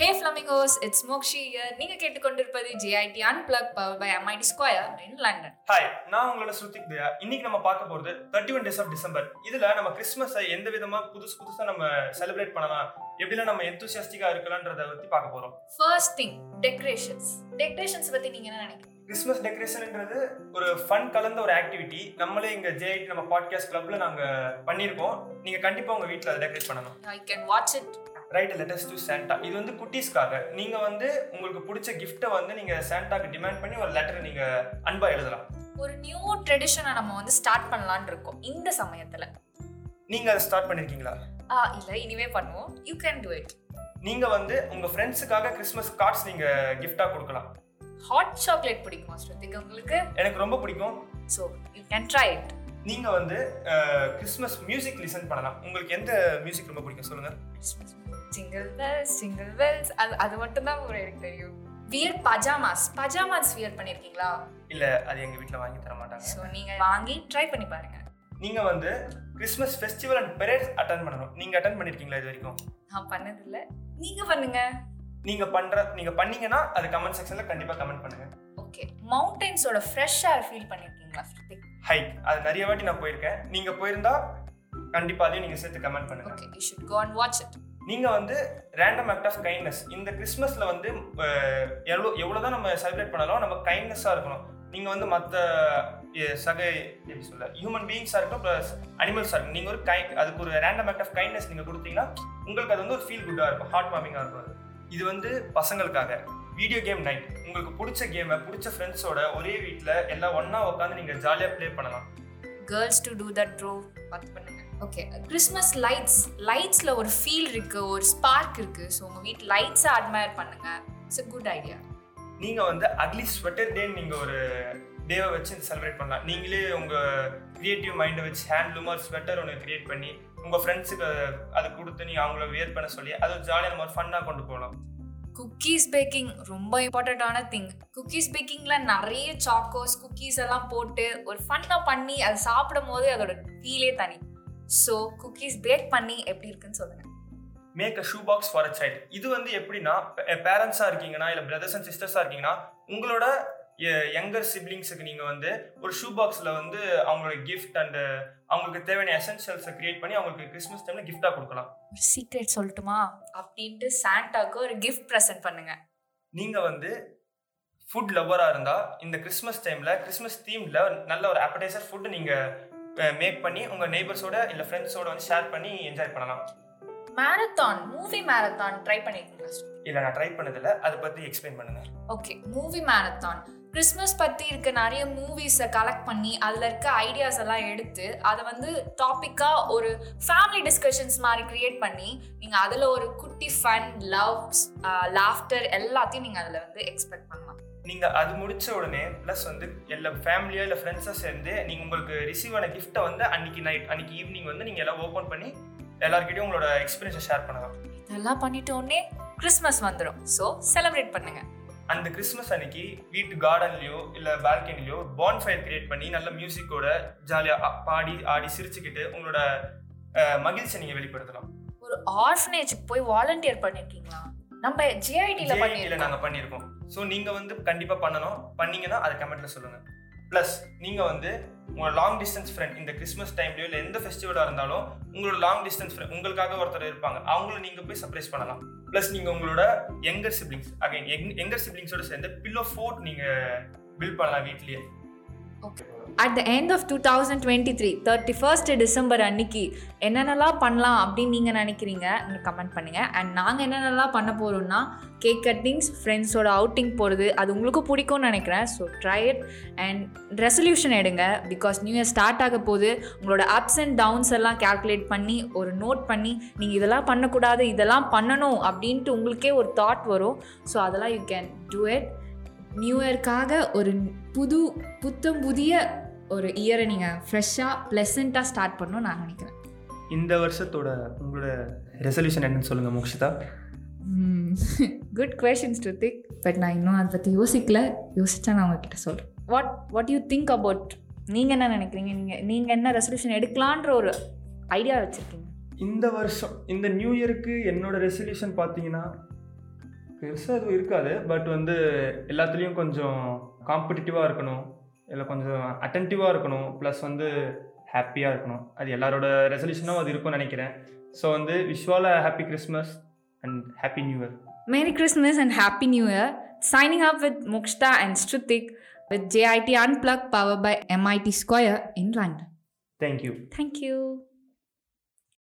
Hey flamingos it's Mokshi year நீங்க கேட்டுக்கொண்டிருப்பது GIT unplug power by MIT Square in London hi நான் உங்களோட ஸ்ருதிக் தயா இன்னைக்கு நம்ம பார்க்க போறது thirty one days of December இதுல நம்ம கிறிஸ்மஸை எந்த விதமா புதுசு புதுசா நம்ம செலிப்ரேட் பண்ணலாம்? எப்படிலாம் நம்ம எந்தூசியாஸ்டிக்கா இருக்கலாம்ன்றத பத்தி பார்க்க போறோம். ஃபர்ஸ்ட் திங் டெக்கரேஷன்ஸ் டெக்கரேஷன்ஸ் பத்தி நீங்க என்ன நினைக்கிறீங்க? கிறிஸ்மஸ் டெக்கரேஷன்ன்றது ஒரு ஃபன் கலந்த ஒரு ஆக்டிவிட்டி நம்மளே இங்க ஜேஐடி நம்ம பாட்காஸ்ட் கிளப்ல நாங்க பண்ணியிருக்கோம். நீங்க கண்டிப்பா உங்க வீட்ல அதை டெக்கரேட் பண்ணணும். I can watch it write letters to Santa இது வந்து குட்டீஸ்க்காக. நீங்க வந்து உங்களுக்கு பிடிச்ச கிஃப்ட்டை வந்து நீங்க சாண்டாக்கு டிமாண்ட் பண்ணி ஒரு லெட்டர் நீங்க அன்பா எழுதலாம். ஒரு நியூ ட்ரெடிஷனை நம்ம வந்து ஸ்டார்ட் பண்ணலாம்னு இருக்கோம் இந்த சமயத்துல. நீங்க அதை ஸ்டார்ட் பண்ணிருக்கீங்களா? ஆ இல்ல இனிமே பண்ணுவோம். யூ கேன் டூ இட் நீங்க வந்து உங்க ஃப்ரெண்ட்ஸுக்காக கிறிஸ்மஸ் கார்ட்ஸ் நீங்க கிஃப்டா கொடுக்கலாம். ஹாட் சாக்லேட் பிடிக்குமா ஸ்ருதிக் உங்களுக்கு? எனக்கு ரொம்ப பிடிக்கும். So you can try it நீங்க வந்து கிறிஸ்மஸ் மியூசிக் லிசன் பண்ணலாம். உங்களுக்கு எந்த மியூசிக் ரொம்ப பிடிக்கும் சொல்லுங்க. சிங்கிள் பெல்ஸ் சிங்கிள் பெல்ஸ் அது அது மட்டும் தான் எனக்கு தெரியும். வியர் பஜாமாஸ் பஜாமாஸ் வியர் பண்ணிருக்கீங்களா? இல்ல அது எங்க வீட்ல வாங்கி தர மாட்டாங்க. ஸோ நீங்க வாங்கி ட்ரை பண்ணி பாருங்க. நீங்க வந்து Christmas festival and parades attend பண்ணணும். நீங்க அட்டன் பண்ணிருக்கீங்களா இது வரைக்கும்? நான் பண்ணதில்ல. நீங்க பண்ணுங்க. நீங்க பண்ற நீங்க பண்ணீங்கன்னா அது கமெண்ட் செக்ஷன்ல கண்டிப்பா கமெண்ட் பண்ணுங்க. ஓகே மவுண்டன்ஸோட ஃப்ரெஷ் ஏர் ஃபீல் பண்ணிருக்கீங்களா? ஹைக் அது நிறைய வாட்டி நான் போயிருக்கேன். நீங்க போயிருந்தா கண்டிப்பா அதையும் நீங்க சேர்த்து கமெண்ட் பண்ணுங்க. Okay you should go and watch it நீங்கள் வந்து ரேண்டம் ஆக்ட் ஆஃப் கைண்ட்னஸ் இந்த கிறிஸ்மஸில் வந்து எவ்வளோ எவ்வளோ தான் நம்ம செலிப்ரேட் பண்ணாலும் நம்ம கைண்ட்னஸாக இருக்கணும். நீங்கள் வந்து மற்ற சக எப்படி சொல்ல ஹியூமன் பீயிங்ஸாக இருக்கட்டும் ப்ளஸ் அனிமல்ஸாக இருக்கும் நீங்கள் ஒரு கை அதுக்கு ஒரு ரேண்டம் ஆக்ட் ஆஃப் கைண்ட்னஸ் நீங்கள் கொடுத்தீங்கன்னா உங்களுக்கு அது வந்து ஒரு ஃபீல் குட்டாக இருக்கும் ஹார்ட் வார்மிங்காக இருக்கும் அது. இது வந்து பசங்களுக்காக வீடியோ கேம் நைட் உங்களுக்கு பிடிச்ச கேமை பிடிச்ச ஃப்ரெண்ட்ஸோட ஒரே வீட்டில் எல்லாம் ஒன்றா உட்காந்து நீங்கள் ஜாலியாக ப்ளே பண்ணலாம். Girls to do that bro பார்த்து பண்ணுங்கள் ஓகே கிறிஸ்மஸ் லைட்ஸ் லைட்ஸில் ஒரு ஃபீல் இருக்கு ஒரு ஸ்பார்க் இருக்கு. ஸோ உங்கள் வீட்டு லைட்ஸை அட்மயர் பண்ணுங்க. இட்ஸ் a குட் ஐடியா நீங்க வந்து அட்லி ஸ்வெட்டர் டே நீங்க ஒரு டேவை வச்சு செலிப்ரேட் பண்ணலாம். நீங்களே உங்க கிரியேட்டிவ் மைண்டை வச்சு ஹேண்ட்லூமா ஒரு ஸ்வெட்டர் ஒன்று கிரியேட் பண்ணி உங்க ஃப்ரெண்ட்ஸுக்கு அதை கொடுத்து நீங்க அவங்கள வியர் பண்ண சொல்லி அது ஜாலியாக நம்ம ஃபன்னாக கொண்டு போகலாம். குக்கீஸ் பேக்கிங் ரொம்ப இம்பார்ட்டண்ட்டான திங் குக்கீஸ் பேக்கிங்கில் நிறைய சாக்கோஸ் குக்கீஸ் எல்லாம் போட்டு ஒரு ஃபன்னாக பண்ணி அதை சாப்பிடும் போது அதோட ஃபீலே தனி. ஸோ குக்கீஸ் பேக் பண்ணி எப்படி இருக்குன்னு சொல்லுங்க. Make a shoe box for a child இது வந்து எப்படின்னா பேரண்ட்ஸாக இருக்கீங்கன்னா இல்லை பிரதர்ஸ் அண்ட் சிஸ்டர்ஸாக இருக்கீங்கன்னா உங்களோட யங்கர் சிப்ளிங்ஸுக்கு நீங்கள் வந்து ஒரு ஷூ பாக்ஸில் வந்து அவங்களோட கிஃப்ட் அண்டு அவங்களுக்கு தேவையான எசென்ஷியல்ஸை கிரியேட் பண்ணி அவங்களுக்கு கிறிஸ்மஸ் டைமில் கிஃப்டாக கொடுக்கலாம். ஒரு சீக்ரெட் சொல்லட்டுமா? அப்படின்ட்டு சாண்டாக்கு ஒரு கிஃப்ட் ப்ரெசென்ட் பண்ணுங்க. நீங்கள் வந்து ஃபுட் லவ்வராக இருந்தால் இந்த கிறிஸ்மஸ் டைமில் கிறிஸ்மஸ் தீமில் நல்ல ஒரு appetizer ஃபுட்டு நீங்கள் மேக் பண்ணி உங்கள் நெய்பர்ஸோட இல்லை ஃப்ரெண்ட்ஸோட வந்து ஷேர் பண்ணி என்ஜாய் பண்ணலாம். மேரத்தான் மூவி மேரத்தான் ட்ரை பண்ணிருக்கீங்களா இல்லை நான் ட்ரை பண்ணதில்லை. அதை பற்றி எக்ஸ்பிளைன் பண்ணுங்கள் ஓகே மூவி மேரத்தான் கிறிஸ்மஸ் பற்றி இருக்க நிறைய மூவிஸை கலெக்ட் பண்ணி அதில் இருக்க ஐடியாஸ் எல்லாம் எடுத்து அதை வந்து டாப்பிக்காக ஒரு ஃபேமிலி டிஸ்கஷன்ஸ் மாதிரி கிரியேட் பண்ணி நீங்கள் அதில் ஒரு குட்டி ஃபன் லவ் லாஃப்டர் எல்லாத்தையும் நீங்கள் அதில் வந்து எக்ஸ்பெக்ட் பண்ணலாம். நீங்கள் அது முடிச்ச உடனே ப்ளஸ் வந்து எல்லா ஃபேமிலியாக இல்லை ஃப்ரெண்ட்ஸாக சேர்ந்து நீங்கள் உங்களுக்கு ரிசீவ் ஆன கிஃப்ட்டை வந்து அன்னைக்கு நைட் அன்னைக்கு ஈவினிங் வந்து நீங்கள் எல்லாம் ஓப்பன் பண்ணி எல்லாருக்கிட்டையும் உங்களோட எக்ஸ்பீரியன்ஸை ஷேர் பண்ணலாம். இதெல்லாம் பண்ணிட்டோடனே கிறிஸ்மஸ் வந்துடும் ஸோ செலிப்ரேட் பண்ணுங்க. அந்த கிறிஸ்மஸ் அன்னைக்கு வீட்டு கார்டன்லயோ இல்ல பால்கனிலயோ பான் ஃபயர் கிரியேட் பண்ணி நல்ல மியூசிக்கோட ஜாலியா பாடி ஆடி சிரிச்சுக்கிட்டு உங்களோட மகிழ்ச்சியை நீங்க வெளிப்படுத்தலாம். ஒரு ஆர்ஃபனேஜுக்கு போய் வாலண்டியர் பண்ணியிருக்கீங்களா நம்ம ஜிஐடியில் JIT ல பண்ணியிருக்கோம். நாங்க பண்ணியிருக்கோம். ஸோ நீங்க வந்து கண்டிப்பா பண்ணணும். பண்ணீங்கன்னா அதை கமெண்ட்ல சொல்லுங்க. ப்ளஸ் நீங்க வந்து உங்களோட லாங் டிஸ்டன்ஸ் ஃப்ரெண்ட் இந்த கிறிஸ்மஸ் டைம்லயோ இல்லை எந்த ஃபெஸ்டிவலா இருந்தாலும் உங்களோட லாங் டிஸ்டன்ஸ் ஃப்ரெண்ட் உங்களுக்காக ஒருத்தர் இருப்பாங்க. அவங்கள நீங்க போய் சர்ப்ரைஸ் பண்ணலாம். ப்ளஸ் நீங்க உங்களோட யங்கர் சிப்ளிங்ஸ் அகைன் யங்கர் சிப்ளிங்ஸோட சேர்ந்து பில்லோ ஃபோர்ட் நீங்க பில்ட் பண்ணலாம் வீட்லயே. At the end of two thousand twenty three thirty first December அன்னைக்கு என்னென்னலாம் பண்ணலாம் அப்படின்னு நீங்கள் நினைக்கிறீங்க? கமெண்ட் பண்ணுங்கள் அண்ட் நாங்கள் என்னென்னலாம் பண்ண போகிறோம்னா கேக் கட்டிங்ஸ் ஃப்ரெண்ட்ஸோட அவுட்டிங் போகிறது அது உங்களுக்கும் பிடிக்கும்னு நினைக்கிறேன். So try it and resolution எடுங்க. பிகாஸ் நியூ இயர் ஸ்டார்ட் ஆக போது உங்களோட அப்ஸ் அண்ட் டவுன்ஸ் எல்லாம் கால்குலேட் பண்ணி ஒரு நோட் பண்ணி நீங்கள் இதெல்லாம் பண்ணக்கூடாது இதெல்லாம் பண்ணணும் அப்படின்ட்டு உங்களுக்கே ஒரு தாட் வரும். ஸோ அதெல்லாம் you can do it new இயர்க்காக ஒரு புது புத்தம் புதிய ஒரு இயரை நீங்கள் ஃப்ரெஷ்ஷாக ப்ளசண்ட்டாக ஸ்டார்ட் பண்ணணும்னு நான் நினைக்கிறேன். இந்த வருஷத்தோட உங்களோட ரெசல்யூஷன் என்னன்னு சொல்லுங்க Mokshitha. Good questions to think but நான் இன்னும் அதை பற்றி யோசிக்கல. யோசிச்சா நான் உங்ககிட்ட சொல்கிறேன் what what you think about நீங்கள் என்ன நினைக்கிறீங்க? நீங்கள் நீங்கள் என்ன ரெசல்யூஷன் எடுக்கலான்ற ஒரு ஐடியா வச்சுருக்கீங்க? இந்த வருஷம் இந்த நியூ இயருக்கு என்னோட ரெசல்யூஷன் பார்த்தீங்கன்னா பெருசாக எதுவும் இருக்காது. பட் வந்து எல்லாத்துலேயும் கொஞ்சம் காம்படிட்டிவாக இருக்கணும். இல்லை கொஞ்சம் அட்டன்டிவாக இருக்கணும். ப்ளஸ் வந்து ஹாப்பியாக இருக்கணும். அது எல்லாரோட ரெசல்யூஷனும் அது இருக்கும்னு நினைக்கிறேன். ஸோ வந்து wish you all happy Christmas and happy new year Merry Christmas and Happy New Year. Signing up with Mokshta and Strutik with JIT Unplugged powered by MIT Square in London. Thank you you.